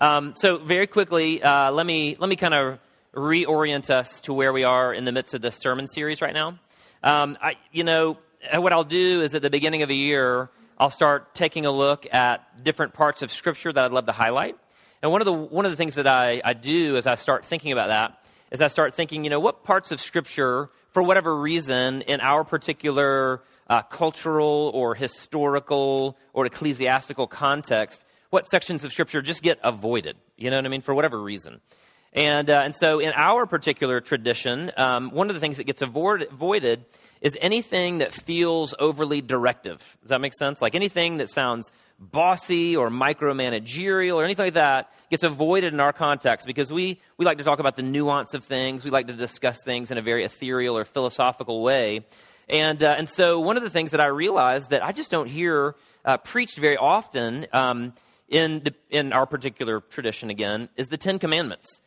Um, so very quickly, uh, let me let me kind of reorient us to where we are in the midst of this sermon series right now. Um, I, you know, what I'll do is at the beginning of the year, I'll start taking a look at different parts of Scripture that I'd love to highlight. And one of the one of the things that I, I do as I start thinking about that is I start thinking, you know, what parts of Scripture, for whatever reason, in our particular uh, cultural or historical or ecclesiastical context, what sections of Scripture just get avoided. You know what I mean? For whatever reason. And, uh, and so, in our particular tradition, um, one of the things that gets avoided is anything that feels overly directive. Does that make sense? Like anything that sounds bossy or micromanagerial or anything like that gets avoided in our context because we, we like to talk about the nuance of things. We like to discuss things in a very ethereal or philosophical way. And, uh, and so, one of the things that I realized that I just don't hear uh, preached very often um, in, the, in our particular tradition, again, is the Ten Commandments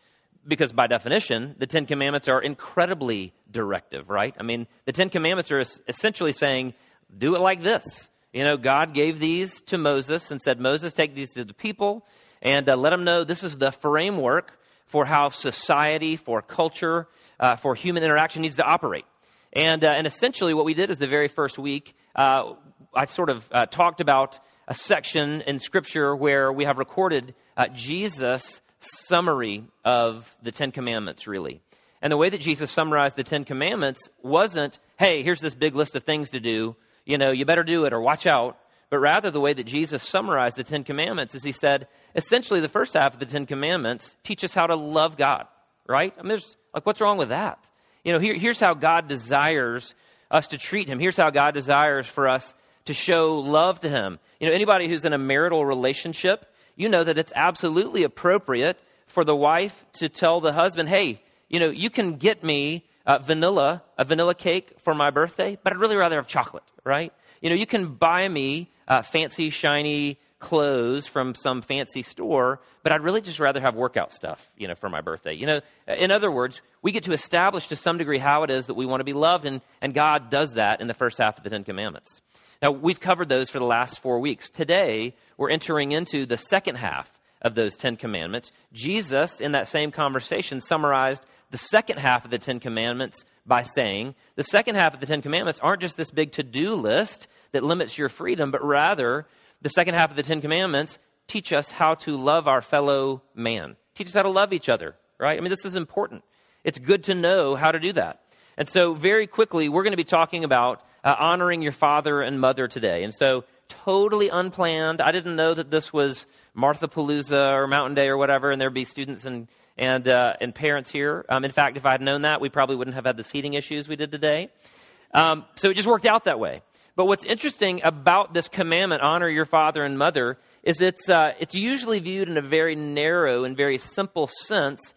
because by definition, the Ten Commandments are incredibly directive, right? I mean, the Ten Commandments are essentially saying, do it like this. You know, God gave these to Moses and said, Moses, take these to the people and uh, let them know this is the framework for how society, for culture, uh, for human interaction needs to operate. And, uh, and essentially, what we did is the very first week, uh, I sort of uh, talked about a section in Scripture where we have recorded uh, Jesus summary of the Ten Commandments, really. And the way that Jesus summarized the Ten Commandments wasn't, hey, here's this big list of things to do. You know, you better do it or watch out. But rather, the way that Jesus summarized the Ten Commandments is he said, essentially, the first half of the Ten Commandments teach us how to love God, right? I mean, there's, like, what's wrong with that? You know, here, here's how God desires us to treat him. Here's how God desires for us to show love to him. You know, anybody who's in a marital relationship, you know that it's absolutely appropriate for the wife to tell the husband, hey, you know, you can get me uh, vanilla, a vanilla cake for my birthday, but I'd really rather have chocolate, right? You know, you can buy me uh, fancy, shiny clothes from some fancy store, but I'd really just rather have workout stuff, you know, for my birthday. You know, in other words, we get to establish to some degree how it is that we want to be loved, and, and God does that in the first half of the Ten Commandments. Now, we've covered those for the last four weeks. Today, we're entering into the second half of those Ten Commandments. Jesus, in that same conversation, summarized the second half of the Ten Commandments by saying the second half of the Ten Commandments aren't just this big to do list that limits your freedom, but rather the second half of the Ten Commandments teach us how to love our fellow man, teach us how to love each other, right? I mean, this is important. It's good to know how to do that. And so, very quickly, we're going to be talking about uh, honoring your father and mother today. And so, totally unplanned. I didn't know that this was Martha Palooza or Mountain Day or whatever, and there'd be students and and uh, and parents here. Um, in fact, if I had known that, we probably wouldn't have had the seating issues we did today. Um, so it just worked out that way. But what's interesting about this commandment, honor your father and mother, is it's uh, it's usually viewed in a very narrow and very simple sense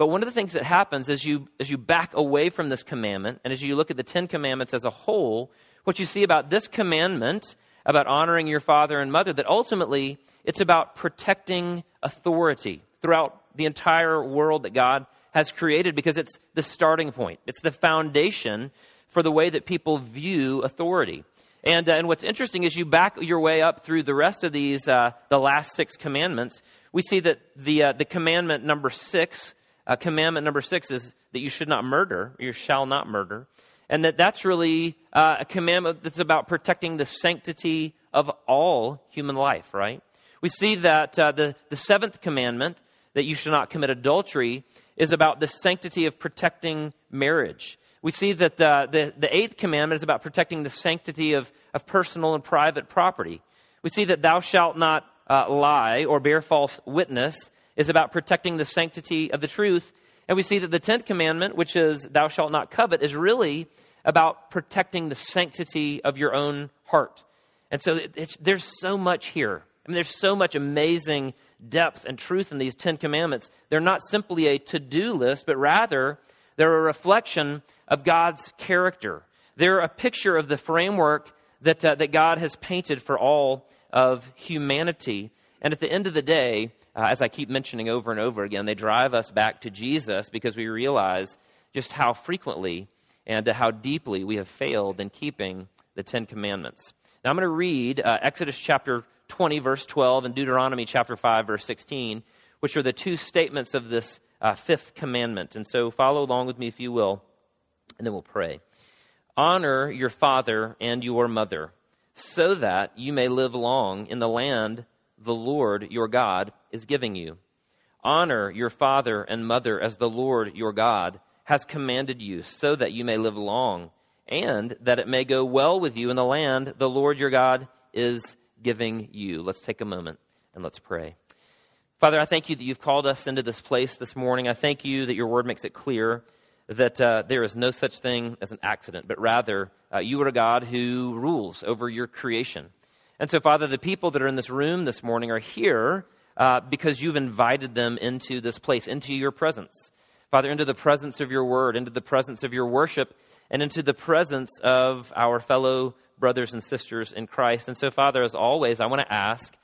but one of the things that happens as you, as you back away from this commandment and as you look at the Ten Commandments as a whole, what you see about this commandment, about honoring your father and mother, that ultimately it's about protecting authority throughout the entire world that God has created because it's the starting point, it's the foundation for the way that people view authority. And, uh, and what's interesting is you back your way up through the rest of these, uh, the last six commandments, we see that the, uh, the commandment number six uh, commandment number six is that you should not murder, you shall not murder. And that that's really uh, a commandment that's about protecting the sanctity of all human life, right? We see that uh, the, the seventh commandment, that you should not commit adultery, is about the sanctity of protecting marriage. We see that uh, the, the eighth commandment is about protecting the sanctity of, of personal and private property. We see that thou shalt not uh, lie or bear false witness is about protecting the sanctity of the truth. And we see that the 10th commandment, which is, thou shalt not covet, is really about protecting the sanctity of your own heart. And so there's so much here. I mean, there's so much amazing depth and truth in these Ten Commandments. They're not simply a to do list, but rather they're a reflection of God's character. They're a picture of the framework that, uh, that God has painted for all of humanity. And at the end of the day, uh, as I keep mentioning over and over again, they drive us back to Jesus because we realize just how frequently and how deeply we have failed in keeping the Ten Commandments. Now, I'm going to read uh, Exodus chapter 20, verse 12, and Deuteronomy chapter 5, verse 16, which are the two statements of this uh, fifth commandment. And so follow along with me if you will, and then we'll pray. Honor your father and your mother, so that you may live long in the land the Lord your God is giving you. Honor your father and mother as the Lord your God has commanded you, so that you may live long, and that it may go well with you in the land the Lord your God is giving you. Let's take a moment and let's pray. Father, I thank you that you've called us into this place this morning. I thank you that your word makes it clear that uh, there is no such thing as an accident, but rather uh, you are a God who rules over your creation. And so, Father, the people that are in this room this morning are here uh, because you've invited them into this place, into your presence. Father, into the presence of your word, into the presence of your worship, and into the presence of our fellow brothers and sisters in Christ. And so, Father, as always, I want to ask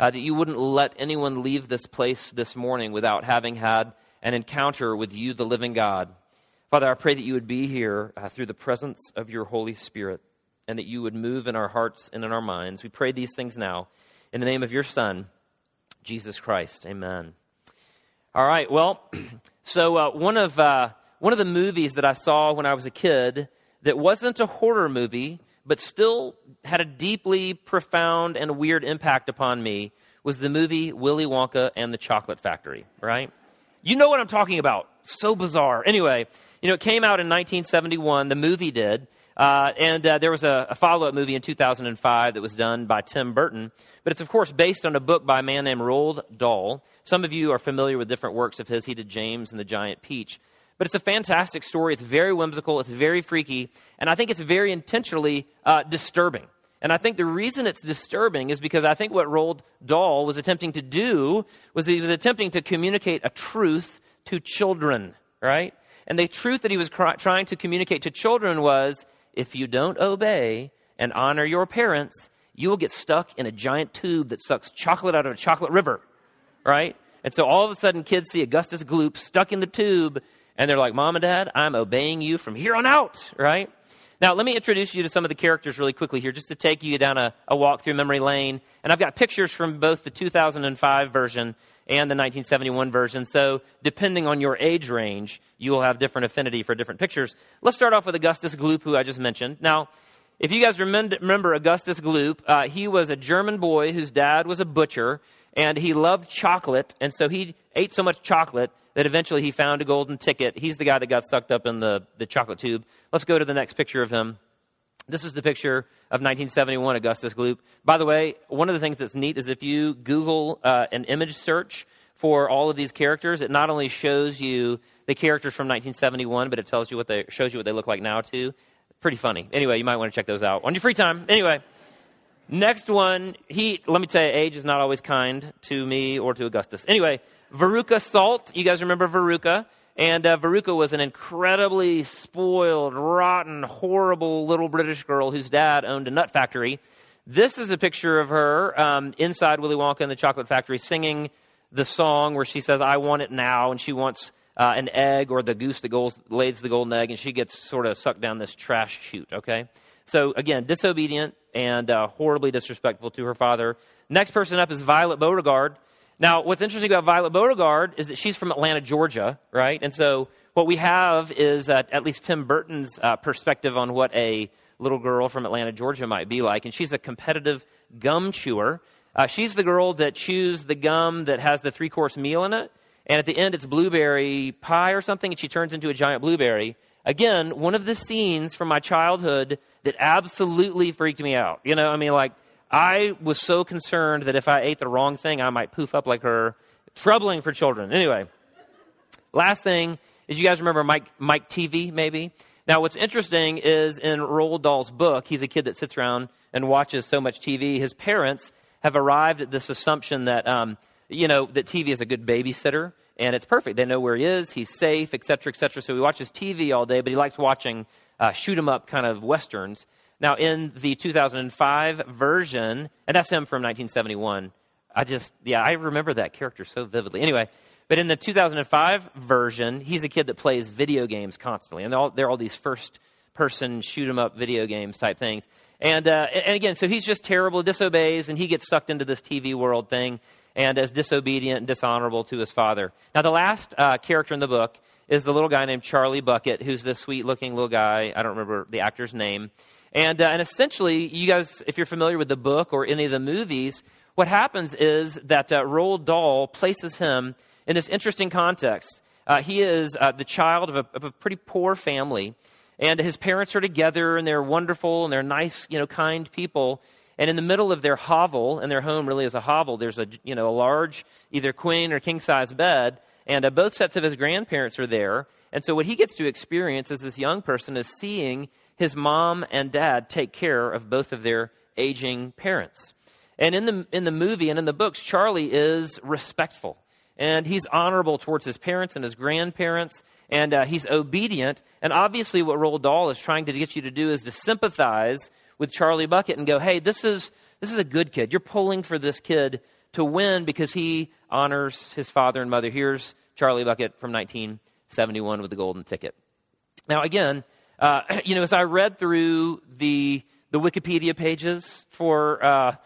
uh, that you wouldn't let anyone leave this place this morning without having had an encounter with you, the living God. Father, I pray that you would be here uh, through the presence of your Holy Spirit and that you would move in our hearts and in our minds. We pray these things now in the name of your Son, Jesus Christ. Amen. All right, well, so uh, one, of, uh, one of the movies that I saw when I was a kid that wasn't a horror movie, but still had a deeply profound and weird impact upon me was the movie Willy Wonka and the Chocolate Factory, right? You know what I'm talking about. So bizarre. Anyway, you know, it came out in 1971, the movie did, uh, and uh, there was a, a follow up movie in 2005 that was done by Tim Burton. But it's, of course, based on a book by a man named Roald Dahl. Some of you are familiar with different works of his. He did James and the Giant Peach. But it's a fantastic story. It's very whimsical, it's very freaky, and I think it's very intentionally uh, disturbing. And I think the reason it's disturbing is because I think what Roald Dahl was attempting to do was he was attempting to communicate a truth to children, right? And the truth that he was trying to communicate to children was if you don't obey and honor your parents, you will get stuck in a giant tube that sucks chocolate out of a chocolate river, right? And so all of a sudden, kids see Augustus Gloop stuck in the tube, and they're like, Mom and Dad, I'm obeying you from here on out, right? Now, let me introduce you to some of the characters really quickly here, just to take you down a, a walk through memory lane. And I've got pictures from both the 2005 version and the 1971 version. So, depending on your age range, you will have different affinity for different pictures. Let's start off with Augustus Gloop, who I just mentioned. Now, if you guys remember Augustus Gloop, uh, he was a German boy whose dad was a butcher, and he loved chocolate, and so he ate so much chocolate that eventually he found a golden ticket. He's the guy that got sucked up in the, the chocolate tube. Let's go to the next picture of him. This is the picture of 1971 Augustus Gloop. By the way, one of the things that's neat is if you Google uh, an image search for all of these characters, it not only shows you the characters from 1971, but it tells you what they shows you what they look like now too. Pretty funny. Anyway, you might want to check those out on your free time. Anyway, next one. He let me tell you, age is not always kind to me or to Augustus. Anyway, Veruca Salt. You guys remember Veruca? And uh, Veruca was an incredibly spoiled, rotten, horrible little British girl whose dad owned a nut factory. This is a picture of her um, inside Willy Wonka and the Chocolate Factory singing the song where she says, I want it now, and she wants uh, an egg or the goose that goes, lays the golden egg, and she gets sort of sucked down this trash chute, okay? So, again, disobedient and uh, horribly disrespectful to her father. Next person up is Violet Beauregarde. Now, what's interesting about Violet Beauregarde is that she's from Atlanta, Georgia, right? And so what we have is uh, at least Tim Burton's uh, perspective on what a little girl from Atlanta, Georgia might be like. And she's a competitive gum chewer. Uh, she's the girl that chews the gum that has the three course meal in it. And at the end, it's blueberry pie or something, and she turns into a giant blueberry. Again, one of the scenes from my childhood that absolutely freaked me out. You know, I mean, like, I was so concerned that if I ate the wrong thing, I might poof up like her. Troubling for children. Anyway, last thing is you guys remember Mike, Mike Teavee, maybe? Now, what's interesting is in Roald Dahl's book, he's a kid that sits around and watches so much TV. His parents have arrived at this assumption that, um, you know, that Teavee is a good babysitter and it's perfect. They know where he is, he's safe, et cetera, et cetera. So he watches TV all day, but he likes watching uh, shoot 'em up kind of westerns. Now, in the 2005 version, and that's him from 1971, I just, yeah, I remember that character so vividly. Anyway, but in the 2005 version, he's a kid that plays video games constantly. And they're all, they're all these first person shoot 'em up video games type things. And, uh, and again, so he's just terrible, disobeys, and he gets sucked into this TV world thing. and as disobedient and dishonorable to his father. Now, the last uh, character in the book is the little guy named Charlie Bucket, who's this sweet looking little guy. I don't remember the actor's name. And, uh, and essentially, you guys, if you're familiar with the book or any of the movies, what happens is that uh, Roald Dahl places him in this interesting context. Uh, he is uh, the child of a, of a pretty poor family, and his parents are together, and they're wonderful, and they're nice, you know, kind people. And in the middle of their hovel, and their home really is a hovel, there's a, you know, a large either queen or king size bed, and uh, both sets of his grandparents are there. And so what he gets to experience as this young person is seeing his mom and dad take care of both of their aging parents. And in the, in the movie and in the books, Charlie is respectful. And he's honorable towards his parents and his grandparents. And uh, he's obedient. And obviously, what Roald Dahl is trying to get you to do is to sympathize with Charlie Bucket and go, hey, this is, this is a good kid. You're pulling for this kid to win because he honors his father and mother. Here's Charlie Bucket from 1971 with the golden ticket. Now, again, uh, you know, as I read through the the Wikipedia pages for uh,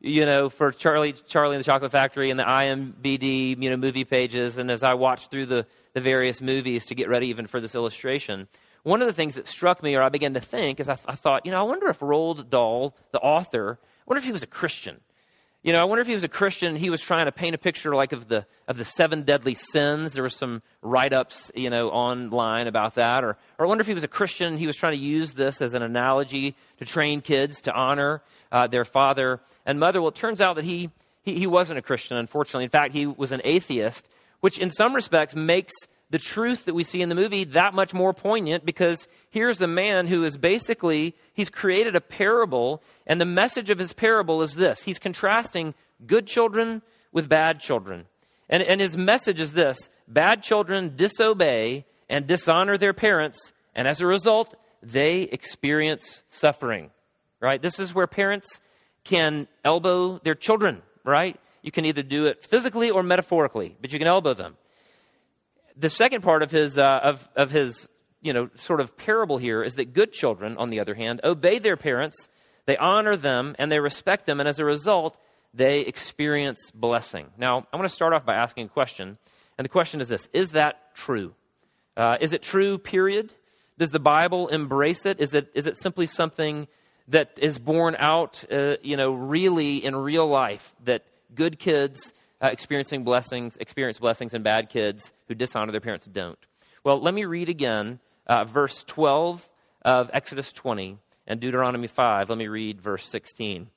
you know for Charlie Charlie and the Chocolate Factory and the IMBD you know movie pages, and as I watched through the the various movies to get ready even for this illustration, one of the things that struck me, or I began to think, is I, I thought, you know, I wonder if Roald Dahl, the author, I wonder if he was a Christian. You know, I wonder if he was a Christian. He was trying to paint a picture like of the of the seven deadly sins. There were some write ups, you know, online about that. Or, or I wonder if he was a Christian. He was trying to use this as an analogy to train kids to honor uh, their father and mother. Well, it turns out that he, he he wasn't a Christian. Unfortunately, in fact, he was an atheist, which in some respects makes the truth that we see in the movie that much more poignant because here's a man who is basically he's created a parable and the message of his parable is this. He's contrasting good children with bad children. And, and his message is this. Bad children disobey and dishonor their parents and as a result they experience suffering. Right? This is where parents can elbow their children right? You can either do it physically or metaphorically but you can elbow them the second part of his, uh, of, of his you know, sort of parable here is that good children, on the other hand, obey their parents, they honor them, and they respect them, and as a result, they experience blessing. Now, I want to start off by asking a question, and the question is this Is that true? Uh, is it true, period? Does the Bible embrace it? Is it, is it simply something that is borne out, uh, you know, really in real life, that good kids uh, experiencing blessings, experience blessings, and bad kids who dishonor their parents don't. Well, let me read again uh, verse 12 of Exodus 20 and Deuteronomy 5. Let me read verse 16.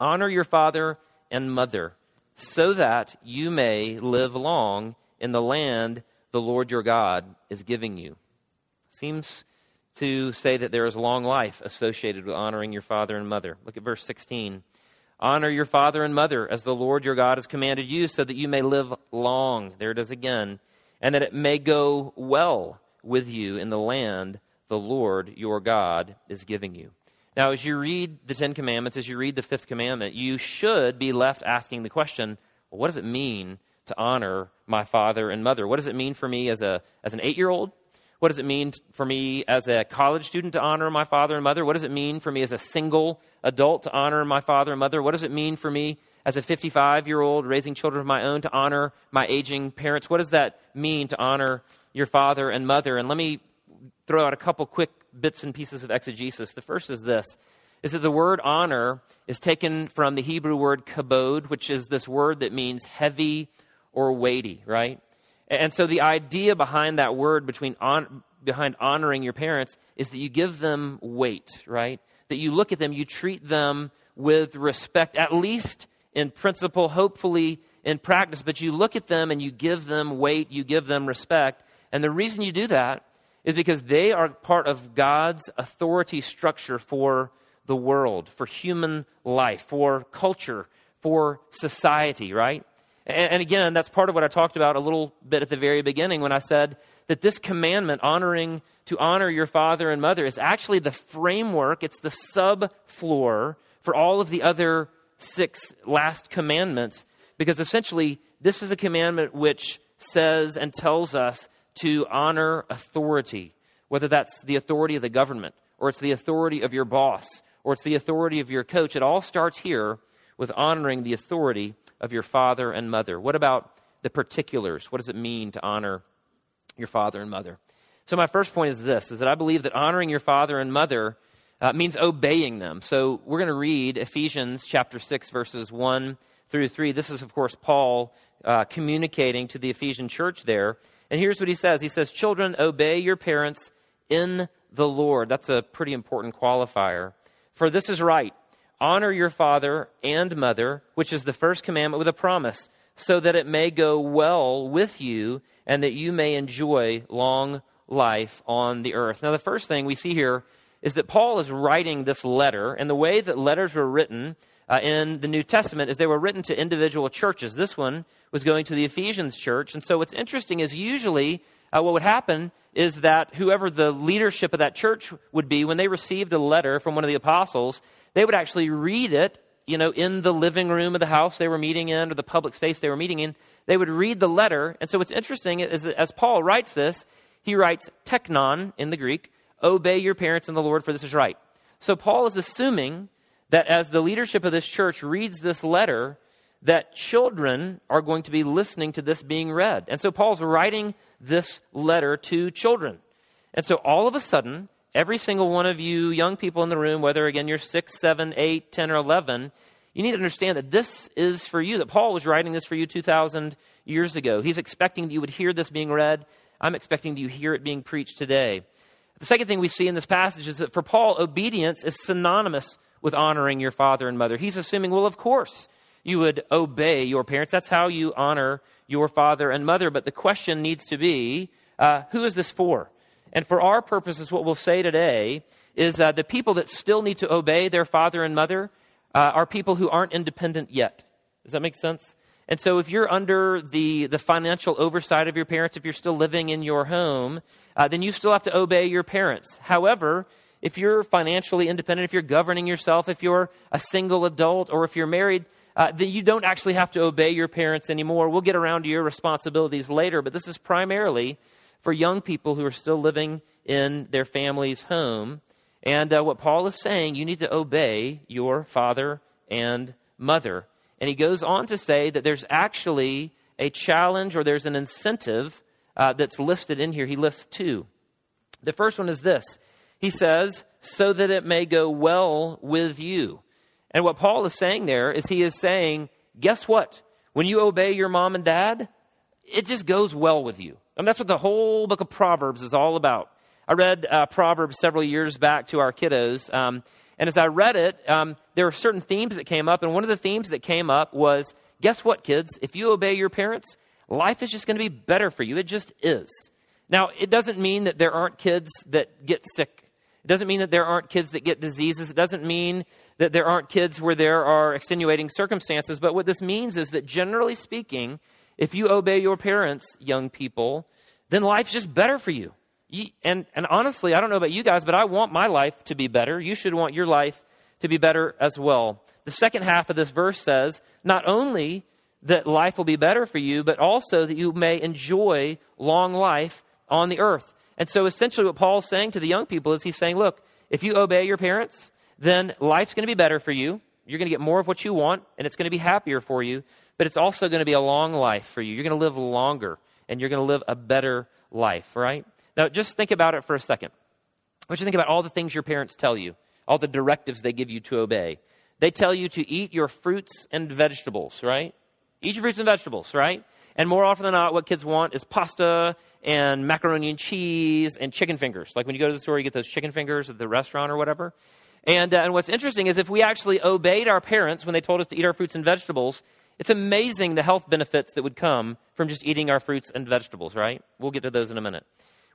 Honor your father and mother, so that you may live long in the land the Lord your God is giving you. Seems to say that there is long life associated with honoring your father and mother. Look at verse 16. Honor your father and mother as the Lord your God has commanded you, so that you may live long. There it is again. And that it may go well with you in the land the Lord your God is giving you. Now, as you read the Ten Commandments, as you read the fifth commandment, you should be left asking the question well, what does it mean to honor my father and mother? What does it mean for me as, a, as an eight year old? What does it mean for me as a college student to honor my father and mother? What does it mean for me as a single adult to honor my father and mother? What does it mean for me as a 55 year old raising children of my own to honor my aging parents? What does that mean to honor your father and mother? And let me throw out a couple quick bits and pieces of exegesis. The first is this is that the word honor is taken from the Hebrew word kabod, which is this word that means heavy or weighty, right? And so the idea behind that word between on, behind honoring your parents is that you give them weight, right? That you look at them, you treat them with respect, at least in principle, hopefully in practice, but you look at them and you give them weight, you give them respect. And the reason you do that is because they are part of God's authority structure for the world, for human life, for culture, for society, right? And, and again, that's part of what I talked about a little bit at the very beginning when I said that this commandment, honoring to honor your father and mother, is actually the framework, it's the subfloor for all of the other six last commandments, because essentially this is a commandment which says and tells us to honor authority, whether that's the authority of the government, or it's the authority of your boss, or it's the authority of your coach. It all starts here with honoring the authority of your father and mother. What about the particulars? What does it mean to honor your father and mother? So my first point is this is that I believe that honoring your father and mother uh, means obeying them. So we're going to read Ephesians chapter 6 verses 1 through 3. This is of course Paul uh, communicating to the Ephesian church there. And here's what he says. He says, "Children, obey your parents in the Lord." That's a pretty important qualifier. For this is right. Honor your father and mother, which is the first commandment with a promise, so that it may go well with you and that you may enjoy long life on the earth. Now, the first thing we see here is that Paul is writing this letter, and the way that letters were written uh, in the New Testament is they were written to individual churches. This one was going to the Ephesians church. And so, what's interesting is usually uh, what would happen is that whoever the leadership of that church would be, when they received a letter from one of the apostles, they would actually read it, you know, in the living room of the house they were meeting in or the public space they were meeting in. They would read the letter. And so what's interesting is that as Paul writes this, he writes teknon in the Greek, obey your parents in the Lord, for this is right. So Paul is assuming that as the leadership of this church reads this letter, that children are going to be listening to this being read. And so Paul's writing this letter to children. And so all of a sudden, every single one of you young people in the room, whether again you're six, seven, eight, ten, or 11, you need to understand that this is for you, that Paul was writing this for you 2,000 years ago. He's expecting that you would hear this being read. I'm expecting that you hear it being preached today. The second thing we see in this passage is that for Paul, obedience is synonymous with honoring your father and mother. He's assuming, well, of course, you would obey your parents. That's how you honor your father and mother. But the question needs to be uh, who is this for? And for our purposes, what we'll say today is uh, the people that still need to obey their father and mother uh, are people who aren't independent yet. Does that make sense? And so, if you're under the, the financial oversight of your parents, if you're still living in your home, uh, then you still have to obey your parents. However, if you're financially independent, if you're governing yourself, if you're a single adult, or if you're married, uh, then you don't actually have to obey your parents anymore. We'll get around to your responsibilities later, but this is primarily for young people who are still living in their family's home. And uh, what Paul is saying, you need to obey your father and mother. And he goes on to say that there's actually a challenge or there's an incentive uh, that's listed in here. He lists two. The first one is this He says, so that it may go well with you. And what Paul is saying there is he is saying, guess what? When you obey your mom and dad, it just goes well with you. And that's what the whole book of Proverbs is all about. I read uh, Proverbs several years back to our kiddos. Um, and as I read it, um, there were certain themes that came up. And one of the themes that came up was guess what, kids? If you obey your parents, life is just going to be better for you. It just is. Now, it doesn't mean that there aren't kids that get sick. It doesn't mean that there aren't kids that get diseases. It doesn't mean that there aren't kids where there are extenuating circumstances. But what this means is that generally speaking, if you obey your parents, young people, then life's just better for you and, and honestly, I don't know about you guys, but I want my life to be better. You should want your life to be better as well. The second half of this verse says not only that life will be better for you, but also that you may enjoy long life on the earth. And so essentially, what Paul's saying to the young people is he's saying, look, if you obey your parents, then life's going to be better for you. You're going to get more of what you want, and it's going to be happier for you, but it's also going to be a long life for you. You're going to live longer, and you're going to live a better life, right? Now, just think about it for a second. I want you to think about all the things your parents tell you, all the directives they give you to obey. They tell you to eat your fruits and vegetables, right? Eat your fruits and vegetables, right? And more often than not, what kids want is pasta and macaroni and cheese and chicken fingers. Like when you go to the store, you get those chicken fingers at the restaurant or whatever. And, uh, and what's interesting is if we actually obeyed our parents when they told us to eat our fruits and vegetables, it's amazing the health benefits that would come from just eating our fruits and vegetables, right? We'll get to those in a minute.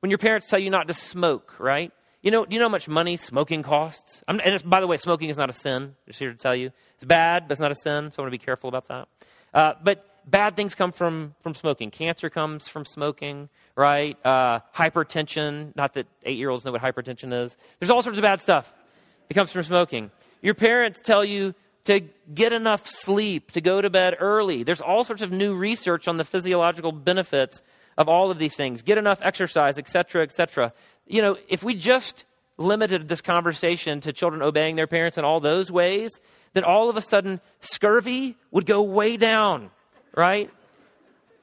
When your parents tell you not to smoke, right? You know, do you know how much money smoking costs? I'm, and by the way, smoking is not a sin. Just here to tell you, it's bad, but it's not a sin. So I want to be careful about that. Uh, but bad things come from from smoking. Cancer comes from smoking, right? Uh, hypertension. Not that eight year olds know what hypertension is. There's all sorts of bad stuff that comes from smoking. Your parents tell you to get enough sleep, to go to bed early. There's all sorts of new research on the physiological benefits of all of these things, get enough exercise, etc., etc. You know, if we just limited this conversation to children obeying their parents in all those ways, then all of a sudden scurvy would go way down, right?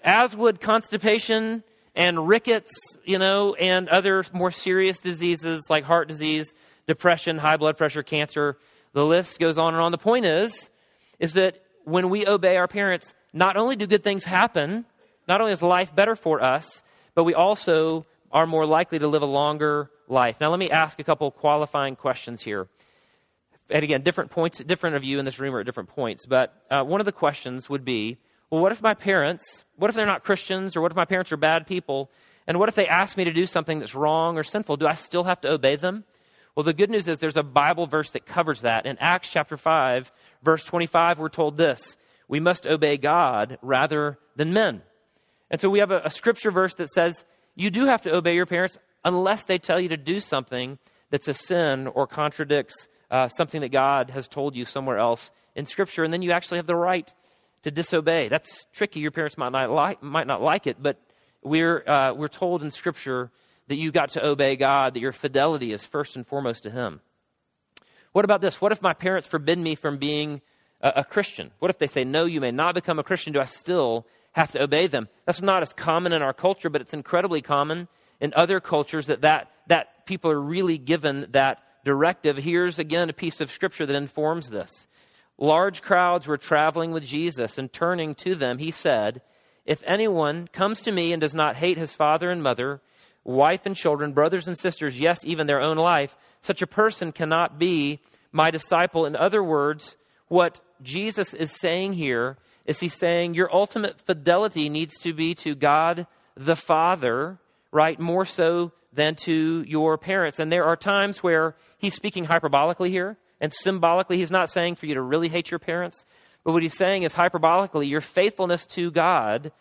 As would constipation and rickets, you know, and other more serious diseases like heart disease, depression, high blood pressure, cancer. The list goes on and on. The point is, is that when we obey our parents, not only do good things happen, not only is life better for us, but we also are more likely to live a longer life. Now, let me ask a couple qualifying questions here. And again, different points, different of you in this room are at different points. But uh, one of the questions would be well, what if my parents, what if they're not Christians, or what if my parents are bad people? And what if they ask me to do something that's wrong or sinful? Do I still have to obey them? Well, the good news is there's a Bible verse that covers that. In Acts chapter 5, verse 25, we're told this we must obey God rather than men. And so we have a, a scripture verse that says you do have to obey your parents unless they tell you to do something that's a sin or contradicts uh, something that God has told you somewhere else in Scripture. And then you actually have the right to disobey. That's tricky. Your parents might not like, might not like it, but we're, uh, we're told in Scripture that you got to obey God, that your fidelity is first and foremost to Him. What about this? What if my parents forbid me from being a, a Christian? What if they say, no, you may not become a Christian? Do I still have to obey them? That's not as common in our culture, but it's incredibly common in other cultures that, that, that people are really given that directive. Here's again a piece of scripture that informs this. Large crowds were traveling with Jesus, and turning to them, he said, If anyone comes to me and does not hate his father and mother, wife and children, brothers and sisters, yes, even their own life, such a person cannot be my disciple. In other words, what Jesus is saying here is he's saying your ultimate fidelity needs to be to God the Father, right? More so than to your parents. And there are times where he's speaking hyperbolically here, and symbolically, he's not saying for you to really hate your parents. But what he's saying is hyperbolically, your faithfulness to God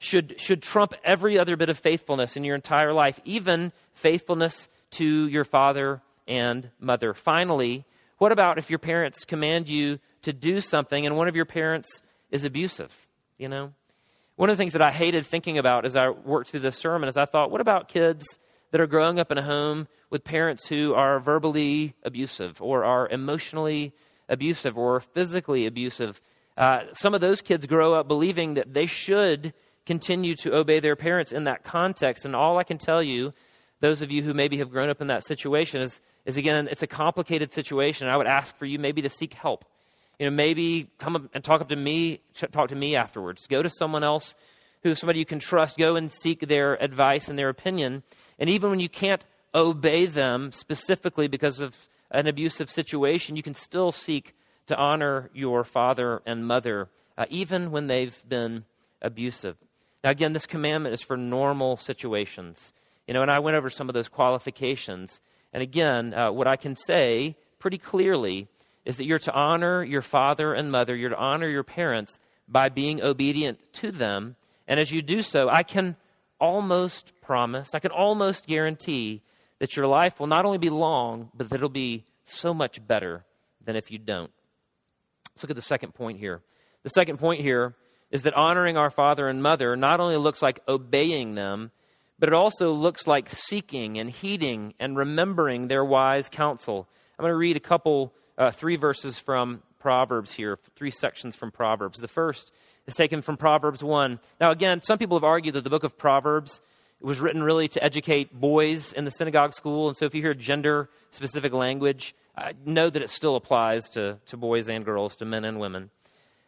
should, should trump every other bit of faithfulness in your entire life, even faithfulness to your father and mother. Finally, what about if your parents command you to do something and one of your parents is abusive? You know? One of the things that I hated thinking about as I worked through this sermon is I thought, what about kids that are growing up in a home with parents who are verbally abusive or are emotionally abusive or physically abusive? Uh, some of those kids grow up believing that they should continue to obey their parents in that context. And all I can tell you, those of you who maybe have grown up in that situation, is, is again, it's a complicated situation. I would ask for you maybe to seek help you know, maybe come up and talk up to me, talk to me afterwards. Go to someone else who's somebody you can trust. Go and seek their advice and their opinion. And even when you can't obey them specifically because of an abusive situation, you can still seek to honor your father and mother, uh, even when they've been abusive. Now, again, this commandment is for normal situations. You know, and I went over some of those qualifications. And again, uh, what I can say pretty clearly is that you're to honor your father and mother, you're to honor your parents by being obedient to them. And as you do so, I can almost promise, I can almost guarantee that your life will not only be long, but that it'll be so much better than if you don't. Let's look at the second point here. The second point here is that honoring our father and mother not only looks like obeying them, but it also looks like seeking and heeding and remembering their wise counsel. I'm going to read a couple uh, three verses from Proverbs here, three sections from Proverbs. The first is taken from Proverbs 1. Now, again, some people have argued that the book of Proverbs was written really to educate boys in the synagogue school. And so if you hear gender specific language, I know that it still applies to, to boys and girls, to men and women.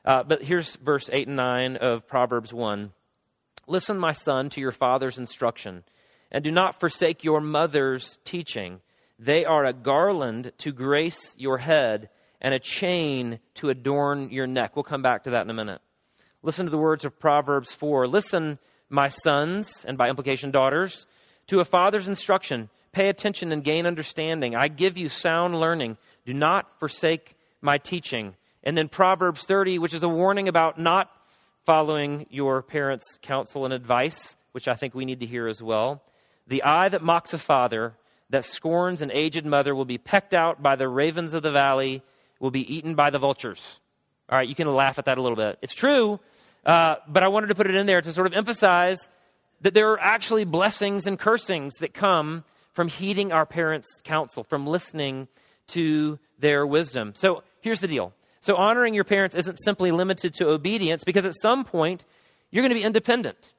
Uh, but here's verse 8 and 9 of Proverbs 1. Listen, my son, to your father's instruction, and do not forsake your mother's teaching they are a garland to grace your head and a chain to adorn your neck. We'll come back to that in a minute. Listen to the words of Proverbs 4. Listen, my sons, and by implication, daughters, to a father's instruction. Pay attention and gain understanding. I give you sound learning. Do not forsake my teaching. And then Proverbs 30, which is a warning about not following your parents' counsel and advice, which I think we need to hear as well. The eye that mocks a father that scorns an aged mother will be pecked out by the ravens of the valley, will be eaten by the vultures. All right, you can laugh at that a little bit. It's true, uh, but I wanted to put it in there to sort of emphasize that there are actually blessings and cursings that come from heeding our parents' counsel, from listening to their wisdom. So here's the deal So honoring your parents isn't simply limited to obedience because at some point you're going to be independent,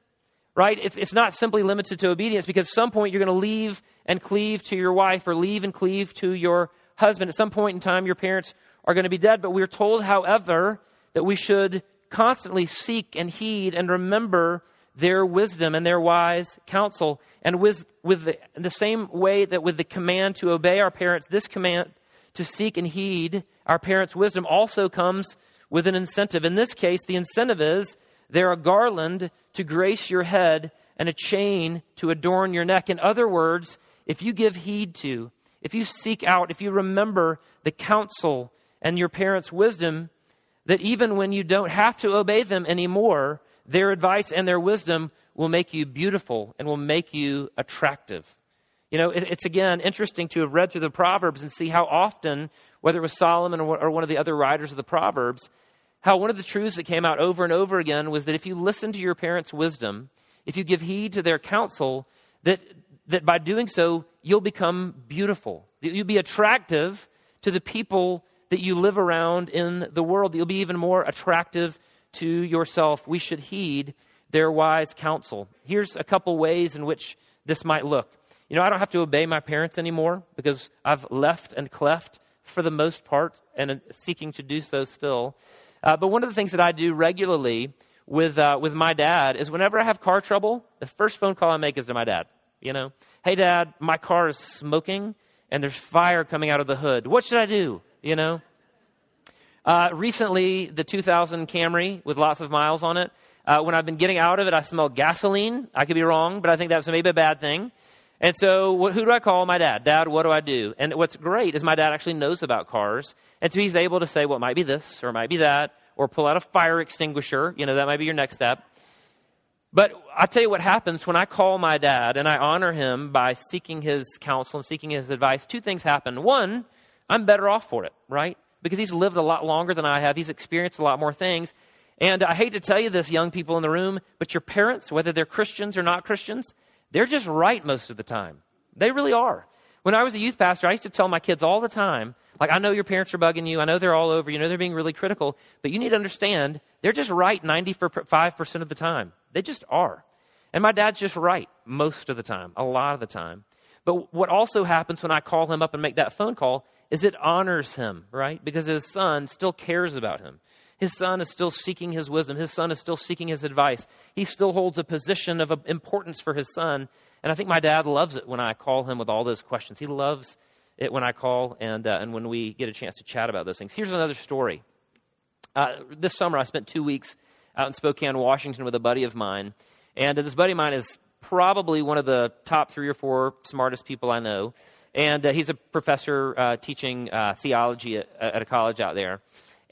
right? It's, it's not simply limited to obedience because at some point you're going to leave and cleave to your wife or leave and cleave to your husband. At some point in time, your parents are going to be dead. But we're told, however, that we should constantly seek and heed and remember their wisdom and their wise counsel. And with, with the, the same way that with the command to obey our parents, this command to seek and heed our parents' wisdom also comes with an incentive. In this case, the incentive is they're a garland to grace your head and a chain to adorn your neck. In other words, if you give heed to, if you seek out, if you remember the counsel and your parents' wisdom, that even when you don't have to obey them anymore, their advice and their wisdom will make you beautiful and will make you attractive. You know, it, it's again interesting to have read through the Proverbs and see how often, whether it was Solomon or, or one of the other writers of the Proverbs, how one of the truths that came out over and over again was that if you listen to your parents' wisdom, if you give heed to their counsel, that, that by doing so, you'll become beautiful. You'll be attractive to the people that you live around in the world. You'll be even more attractive to yourself. We should heed their wise counsel. Here's a couple ways in which this might look. You know, I don't have to obey my parents anymore because I've left and cleft for the most part and seeking to do so still. Uh, but one of the things that I do regularly with, uh, with my dad is whenever I have car trouble, the first phone call I make is to my dad. You know, hey, dad, my car is smoking and there's fire coming out of the hood. What should I do? You know? Uh, recently, the 2000 Camry with lots of miles on it, uh, when I've been getting out of it, I smell gasoline. I could be wrong, but I think that's maybe a bad thing. And so, who do I call? My dad. Dad, what do I do? And what's great is my dad actually knows about cars. And so he's able to say, well, it might be this, or it might be that, or pull out a fire extinguisher. You know, that might be your next step. But I'll tell you what happens when I call my dad and I honor him by seeking his counsel and seeking his advice. Two things happen. One, I'm better off for it, right? because he's lived a lot longer than I have. He's experienced a lot more things. And I hate to tell you this, young people in the room, but your parents, whether they're Christians or not Christians, they're just right most of the time. They really are. When I was a youth pastor, I used to tell my kids all the time, like, I know your parents are bugging you. I know they're all over. You know they're being really critical. But you need to understand, they're just right 95% of the time. They just are. And my dad's just right most of the time, a lot of the time. But what also happens when I call him up and make that phone call is it honors him, right? Because his son still cares about him. His son is still seeking his wisdom. His son is still seeking his advice. He still holds a position of importance for his son. And I think my dad loves it when I call him with all those questions. He loves it when I call and, uh, and when we get a chance to chat about those things. Here's another story. Uh, this summer, I spent two weeks out in Spokane, Washington with a buddy of mine. And uh, this buddy of mine is probably one of the top three or four smartest people I know. And uh, he's a professor uh, teaching uh, theology at, at, a college out there.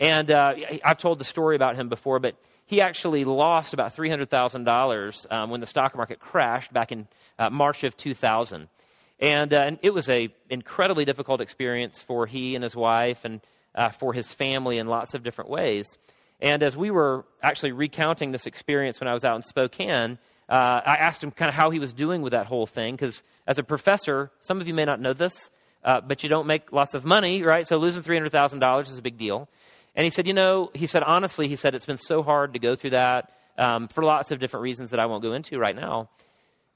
And uh, I've told the story about him before, but he actually lost about $300,000 um, when the stock market crashed back in uh, March of 2000. And, uh, and it was an incredibly difficult experience for he and his wife and for his family in lots of different ways. And as we were actually recounting this experience when I was out in Spokane, uh, I asked him kind of how he was doing with that whole thing because as a professor, some of you may not know this, uh, but you don't make lots of money, right? So losing three hundred thousand dollars is a big deal. And he said, you know, he said honestly, he said it's been so hard to go through that um, for lots of different reasons that I won't go into right now.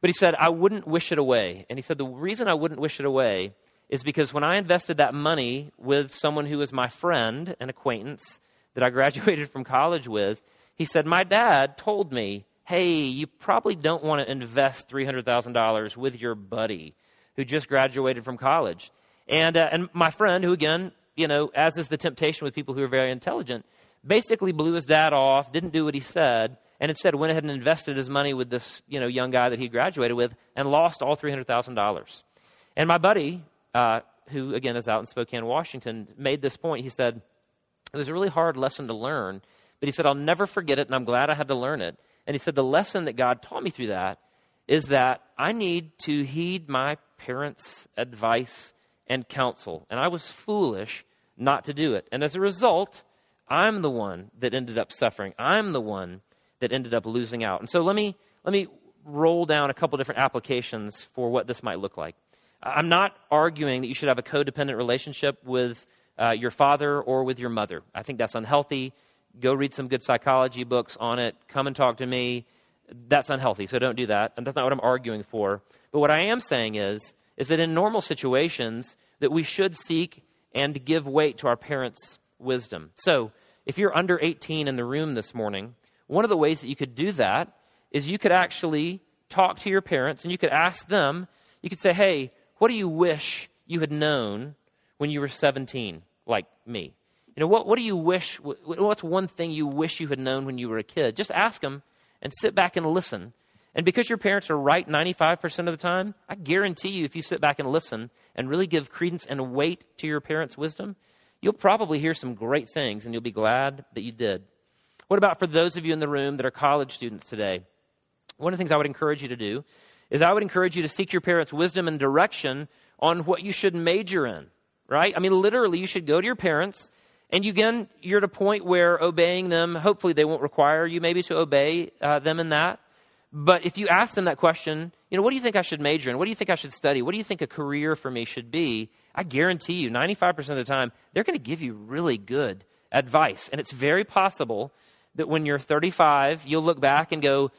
But he said I wouldn't wish it away. And he said the reason I wouldn't wish it away is because when I invested that money with someone who was my friend and acquaintance that I graduated from college with, he said my dad told me hey, you probably don't want to invest $300,000 with your buddy who just graduated from college. And, uh, and my friend, who again, you know, as is the temptation with people who are very intelligent, basically blew his dad off, didn't do what he said, and instead went ahead and invested his money with this, you know, young guy that he graduated with and lost all $300,000. And my buddy, uh, who again is out in Spokane, Washington, made this point. He said, it was a really hard lesson to learn, but he said, I'll never forget it, and I'm glad I had to learn it. And he said, The lesson that God taught me through that is that I need to heed my parents' advice and counsel. And I was foolish not to do it. And as a result, I'm the one that ended up suffering. I'm the one that ended up losing out. And so let me, let me roll down a couple different applications for what this might look like. I'm not arguing that you should have a codependent relationship with uh, your father or with your mother. I think that's unhealthy. Go read some good psychology books on it. Come and talk to me. That's unhealthy, so don't do that. And that's not what I'm arguing for. But what I am saying is, is that in normal situations, that we should seek and give weight to our parents' wisdom. So, if you're under 18 in the room this morning, one of the ways that you could do that is you could actually talk to your parents and you could ask them, you could say, hey, what do you wish you had known when you were 17, like me? You know, what, what do you wish, what's one thing you wish you had known when you were a kid? Just ask them and sit back and listen. And because your parents are right 95% of the time, I guarantee you, if you sit back and listen and really give credence and weight to your parents' wisdom, you'll probably hear some great things and you'll be glad that you did. What about for those of you in the room that are college students today? One of the things I would encourage you to do is I would encourage you to seek your parents' wisdom and direction on what you should major in, right? I mean, literally, you should go to your parents and you, again, you're at a point where obeying them, hopefully, they won't require you maybe to obey uh, them in that. But if you ask them that question, you know, what do you think I should major in? What do you think I should study? What do you think a career for me should be? I guarantee you, 95% of the time, they're going to give you really good advice. And it's very possible that when you're 35, you'll look back and go,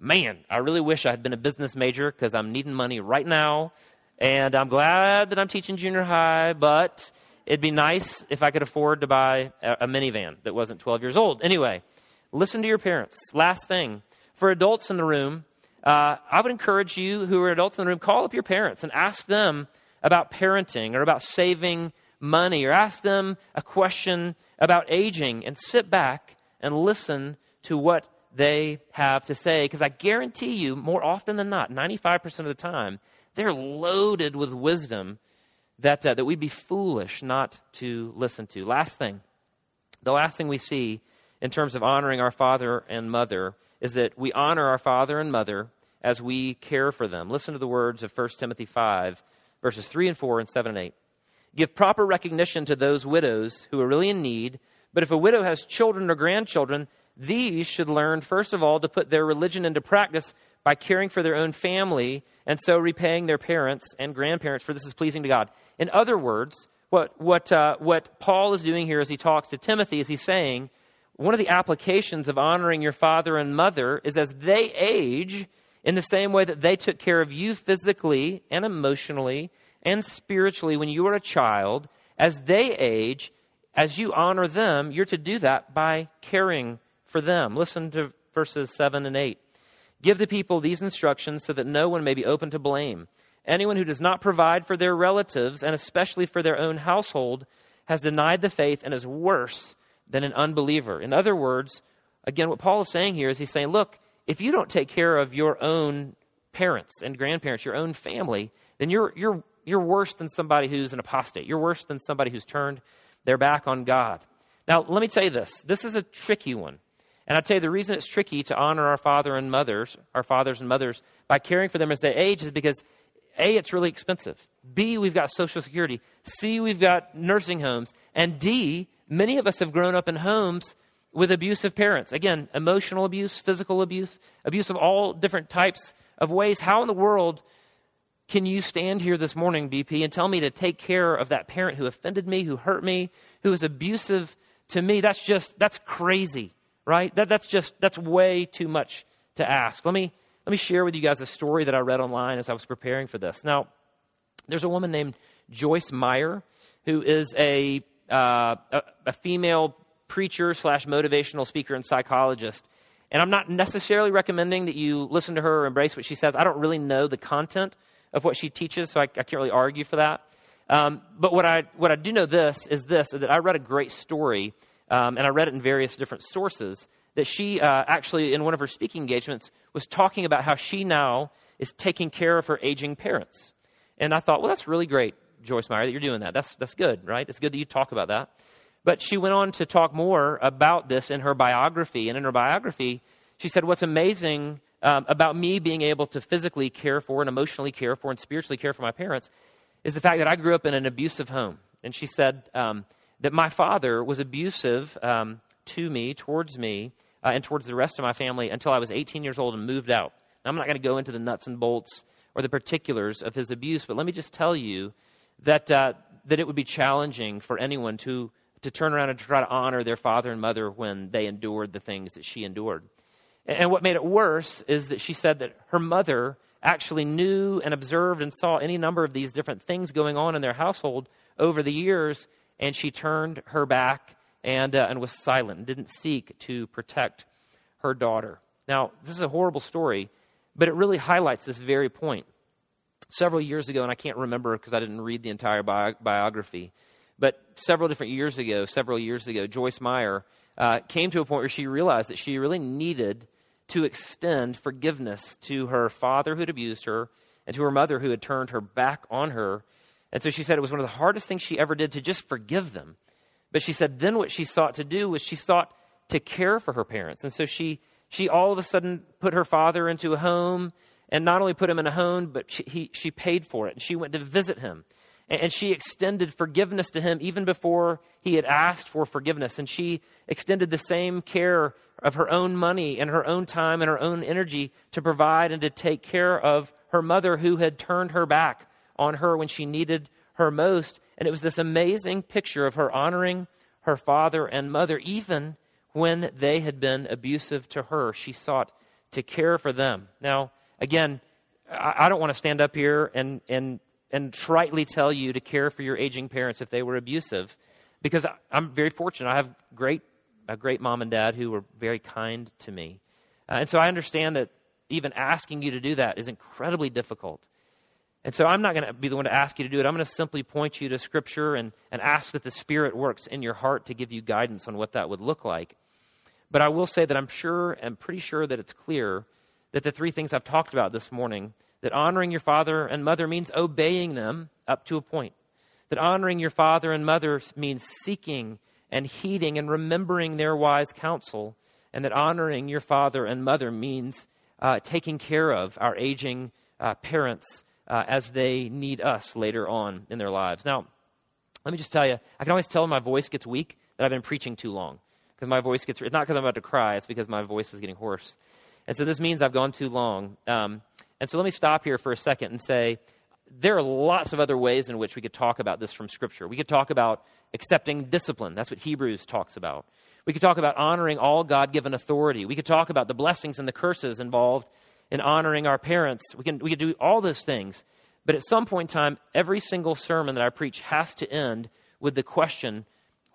man, I really wish I had been a business major because I'm needing money right now. And I'm glad that I'm teaching junior high, but it'd be nice if I could afford to buy a, a minivan that wasn't 12 years old. Anyway, listen to your parents. Last thing for adults in the room, uh, I would encourage you who are adults in the room, call up your parents and ask them about parenting or about saving money or ask them a question about aging and sit back and listen to what they have to say. Because I guarantee you, more often than not, 95% of the time, they're loaded with wisdom that, uh, that we'd be foolish not to listen to. Last thing, the last thing we see in terms of honoring our father and mother is that we honor our father and mother as we care for them. Listen to the words of 1 Timothy 5, verses 3 and 4 and 7 and 8. Give proper recognition to those widows who are really in need, but if a widow has children or grandchildren, these should learn, first of all, to put their religion into practice by caring for their own family and so repaying their parents and grandparents, for this is pleasing to God. In other words, what, what, uh, what Paul is doing here as he talks to Timothy is he's saying, one of the applications of honoring your father and mother is as they age, in the same way that they took care of you physically and emotionally and spiritually when you were a child, as they age, as you honor them, you're to do that by caring for them. Listen to verses 7 and 8. Give the people these instructions so that no one may be open to blame. Anyone who does not provide for their relatives, and especially for their own household, has denied the faith and is worse than an unbeliever. In other words, again, what Paul is saying here is he's saying, look, if you don't take care of your own parents and grandparents, your own family, then you're, you're, you're worse than somebody who's an apostate. You're worse than somebody who's turned their back on God. Now, let me tell you this this is a tricky one. And I tell you, the reason it's tricky to honor our father and mothers, our fathers and mothers, by caring for them as they age is because A, it's really expensive. B, we've got Social Security. C, we've got nursing homes. And D, many of us have grown up in homes with abusive parents. Again, emotional abuse, physical abuse, abuse of all different types of ways. How in the world can you stand here this morning, BP, and tell me to take care of that parent who offended me, who hurt me, who was abusive to me? That's just, that's crazy right? That, that's just, that's way too much to ask. Let me, let me share with you guys a story that I read online as I was preparing for this. Now, there's a woman named Joyce Meyer who is a, uh, a, female preacher slash motivational speaker and psychologist. And I'm not necessarily recommending that you listen to her or embrace what she says. I don't really know the content of what she teaches, so I, I can't really argue for that. Um, but what I, what I do know this is this, that I read a great story um, and I read it in various different sources, that she uh, actually, in one of her speaking engagements, was talking about how she now is taking care of her aging parents. And I thought, well, that's really great, Joyce Meyer, that you're doing that. That's, that's good, right? It's good that you talk about that. But she went on to talk more about this in her biography. And in her biography, she said, What's amazing um, about me being able to physically care for and emotionally care for and spiritually care for my parents is the fact that I grew up in an abusive home. And she said, um, that my father was abusive um, to me, towards me, uh, and towards the rest of my family until I was 18 years old and moved out. Now, I'm not going to go into the nuts and bolts or the particulars of his abuse, but let me just tell you that, uh, that it would be challenging for anyone to, to turn around and try to honor their father and mother when they endured the things that she endured. And, and what made it worse is that she said that her mother actually knew and observed and saw any number of these different things going on in their household over the years, and she turned her back and, uh, and was silent and didn't seek to protect her daughter. Now, this is a horrible story, but it really highlights this very point. Several years ago, and I can't remember because I didn't read the entire bi- biography, but several different years ago, several years ago, Joyce Meyer uh, came to a point where she realized that she really needed to extend forgiveness to her father who had abused her and to her mother who had turned her back on her. And so she said it was one of the hardest things she ever did to just forgive them. But she said then what she sought to do was she sought to care for her parents. And so she, she all of a sudden put her father into a home and not only put him in a home, but she, he, she paid for it. And she went to visit him. And, and she extended forgiveness to him even before he had asked for forgiveness. And she extended the same care of her own money and her own time and her own energy to provide and to take care of her mother who had turned her back on her when she needed her most. And it was this amazing picture of her honoring her father and mother, even when they had been abusive to her. She sought to care for them. Now, again, I, don't want to stand up here and, and, and tritely tell you to care for your aging parents if they were abusive, because I'm very fortunate. I have great a great mom and dad who were very kind to me. Uh, and so I understand that even asking you to do that is incredibly difficult. And so I'm not going to be the one to ask you to do it. I'm going to simply point you to Scripture and, and ask that the Spirit works in your heart to give you guidance on what that would look like. But I will say that I'm sure and pretty sure that it's clear that the three things I've talked about this morning that honoring your father and mother means obeying them up to a point. That honoring your father and mother means seeking and heeding and remembering their wise counsel, and that honoring your father and mother means uh, taking care of our aging uh, parents uh, as they need us later on in their lives. Now, let me just tell you, I can always tell when my voice gets weak that I've been preaching too long. Because my voice gets, it's not because I'm about to cry, it's because my voice is getting hoarse. And so this means I've gone too long. Um, and so let me stop here for a second and say, there are lots of other ways in which we could talk about this from Scripture. We could talk about accepting discipline. That's what Hebrews talks about. We could talk about honoring all God given authority. We could talk about the blessings and the curses involved in honoring our parents. We, can, we could do all those things. But at some point in time, every single sermon that I preach has to end with the question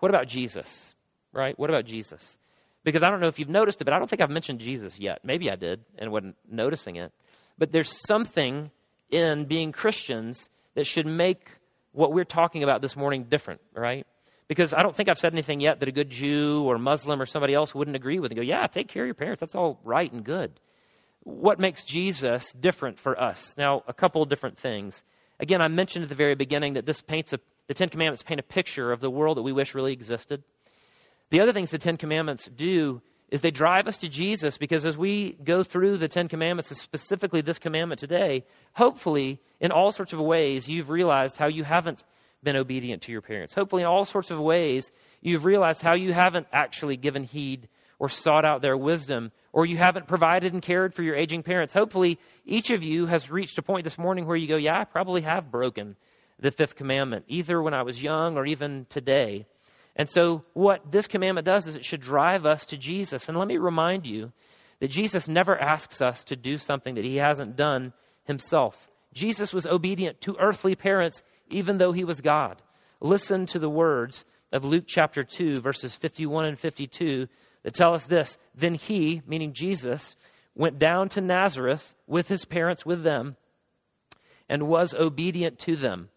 what about Jesus? Right? What about Jesus? Because I don't know if you've noticed it, but I don't think I've mentioned Jesus yet. Maybe I did and wasn't noticing it. But there's something in being Christians that should make what we're talking about this morning different, right? Because I don't think I've said anything yet that a good Jew or Muslim or somebody else wouldn't agree with and go, yeah, take care of your parents. That's all right and good. What makes Jesus different for us? Now, a couple of different things. Again, I mentioned at the very beginning that this paints a, the Ten Commandments paint a picture of the world that we wish really existed. The other things the Ten Commandments do is they drive us to Jesus because as we go through the Ten Commandments, specifically this commandment today, hopefully, in all sorts of ways, you've realized how you haven't been obedient to your parents. Hopefully, in all sorts of ways, you've realized how you haven't actually given heed or sought out their wisdom, or you haven't provided and cared for your aging parents. Hopefully, each of you has reached a point this morning where you go, Yeah, I probably have broken the fifth commandment, either when I was young or even today. And so, what this commandment does is it should drive us to Jesus. And let me remind you that Jesus never asks us to do something that he hasn't done himself. Jesus was obedient to earthly parents, even though he was God. Listen to the words of Luke chapter 2, verses 51 and 52, that tell us this Then he, meaning Jesus, went down to Nazareth with his parents with them and was obedient to them.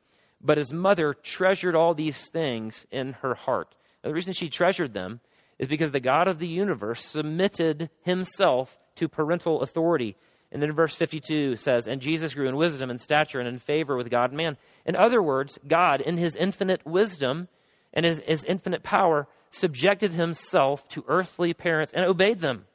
But his mother treasured all these things in her heart. Now, the reason she treasured them is because the God of the universe submitted himself to parental authority. And then verse 52 says, And Jesus grew in wisdom and stature and in favor with God and man. In other words, God, in his infinite wisdom and his, his infinite power, subjected himself to earthly parents and obeyed them.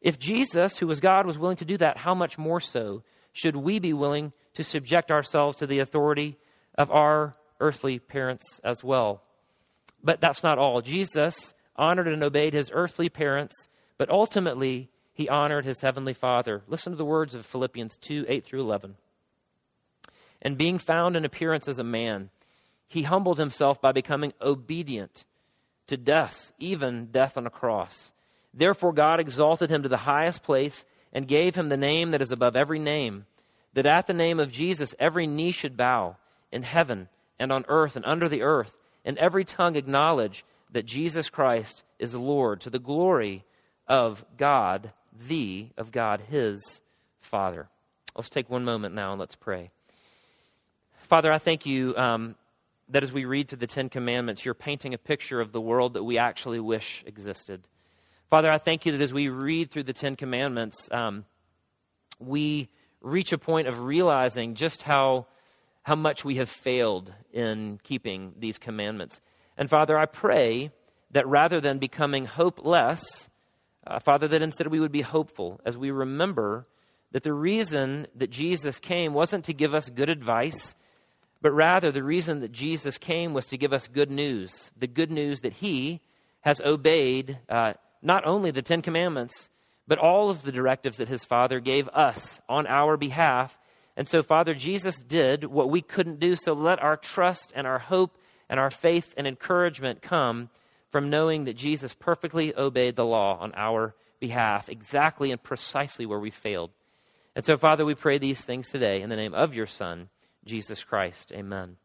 If Jesus, who was God, was willing to do that, how much more so should we be willing to subject ourselves to the authority of our earthly parents as well. But that's not all. Jesus honored and obeyed his earthly parents, but ultimately he honored his heavenly Father. Listen to the words of Philippians 2 8 through 11. And being found in appearance as a man, he humbled himself by becoming obedient to death, even death on a cross. Therefore, God exalted him to the highest place and gave him the name that is above every name, that at the name of Jesus every knee should bow in heaven and on earth and under the earth, and every tongue acknowledge that Jesus Christ is Lord to the glory of God, the of God, his Father. Let's take one moment now and let's pray. Father, I thank you um, that as we read through the Ten Commandments, you're painting a picture of the world that we actually wish existed. Father, I thank you that as we read through the Ten Commandments, um, we reach a point of realizing just how, how much we have failed in keeping these commandments. And Father, I pray that rather than becoming hopeless, uh, Father, that instead we would be hopeful as we remember that the reason that Jesus came wasn't to give us good advice but rather the reason that Jesus came was to give us good news the good news that he has obeyed uh, not only the Ten Commandments, but all of the directives that his Father gave us on our behalf. And so, Father, Jesus did what we couldn't do. So let our trust and our hope and our faith and encouragement come from knowing that Jesus perfectly obeyed the law on our behalf, exactly and precisely where we failed. And so, Father, we pray these things today in the name of your Son. Jesus Christ. Amen.